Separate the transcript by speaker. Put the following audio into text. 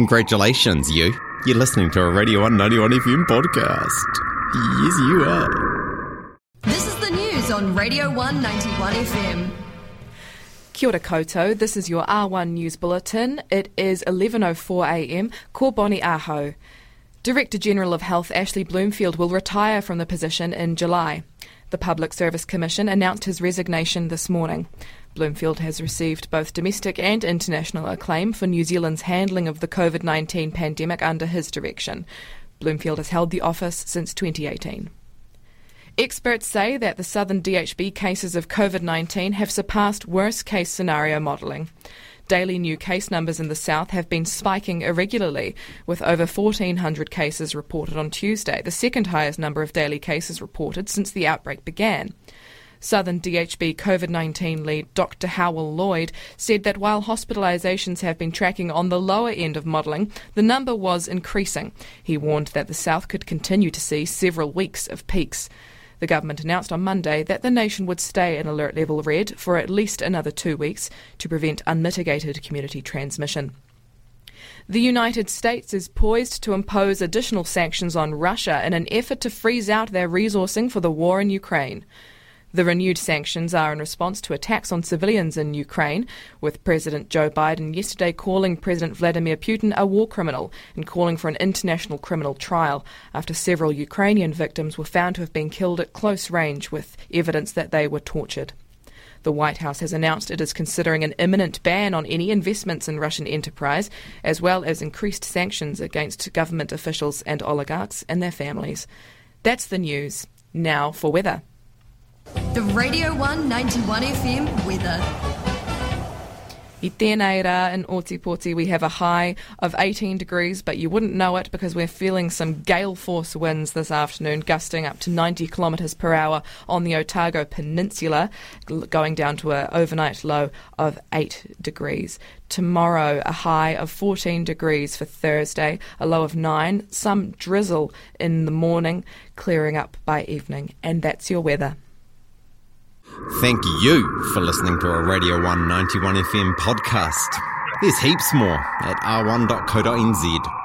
Speaker 1: Congratulations, you. You're listening to a Radio One 91 FM podcast. Yes, you are.
Speaker 2: This is the news on Radio One 91 FM.
Speaker 3: Kia ora koutou, this is your R1 News Bulletin. It is 11.04am, ko Bonnie aho. Director General of Health Ashley Bloomfield will retire from the position in July. The Public Service Commission announced his resignation this morning. Bloomfield has received both domestic and international acclaim for New Zealand's handling of the COVID 19 pandemic under his direction. Bloomfield has held the office since 2018. Experts say that the southern DHB cases of COVID 19 have surpassed worst case scenario modelling. Daily new case numbers in the south have been spiking irregularly, with over 1,400 cases reported on Tuesday, the second highest number of daily cases reported since the outbreak began. Southern DHB COVID 19 lead Dr. Hywel Lloyd said that while hospitalisations have been tracking on the lower end of modelling, the number was increasing. He warned that the South could continue to see several weeks of peaks. The government announced on Monday that the nation would stay in alert level red for at least another two weeks to prevent unmitigated community transmission. The United States is poised to impose additional sanctions on Russia in an effort to freeze out their resourcing for the war in Ukraine. The renewed sanctions are in response to attacks on civilians in Ukraine, with President Joe Biden yesterday calling President Vladimir Putin a war criminal and calling for an international criminal trial after several Ukrainian victims were found to have been killed at close range with evidence that they were tortured. The White House has announced it is considering an imminent ban on any investments in Russian enterprise, as well as increased sanctions against government officials and oligarchs and their families. That's the news. Now for weather.
Speaker 2: The Radio One 91 FM weather.
Speaker 3: I tēnei rā in Ōtepoti we have a high of 18 degrees, but you wouldn't know it because we're feeling some gale force winds this afternoon, gusting up to 90 kilometres per hour on the Otago Peninsula, going down to an overnight low of 8 degrees. Tomorrow, a high of 14 degrees for Thursday, a low of 9, some drizzle in the morning, clearing up by evening. And that's your weather.
Speaker 1: Thank you for listening to a Radio One 91 FM podcast. There's heaps more at r1.co.nz.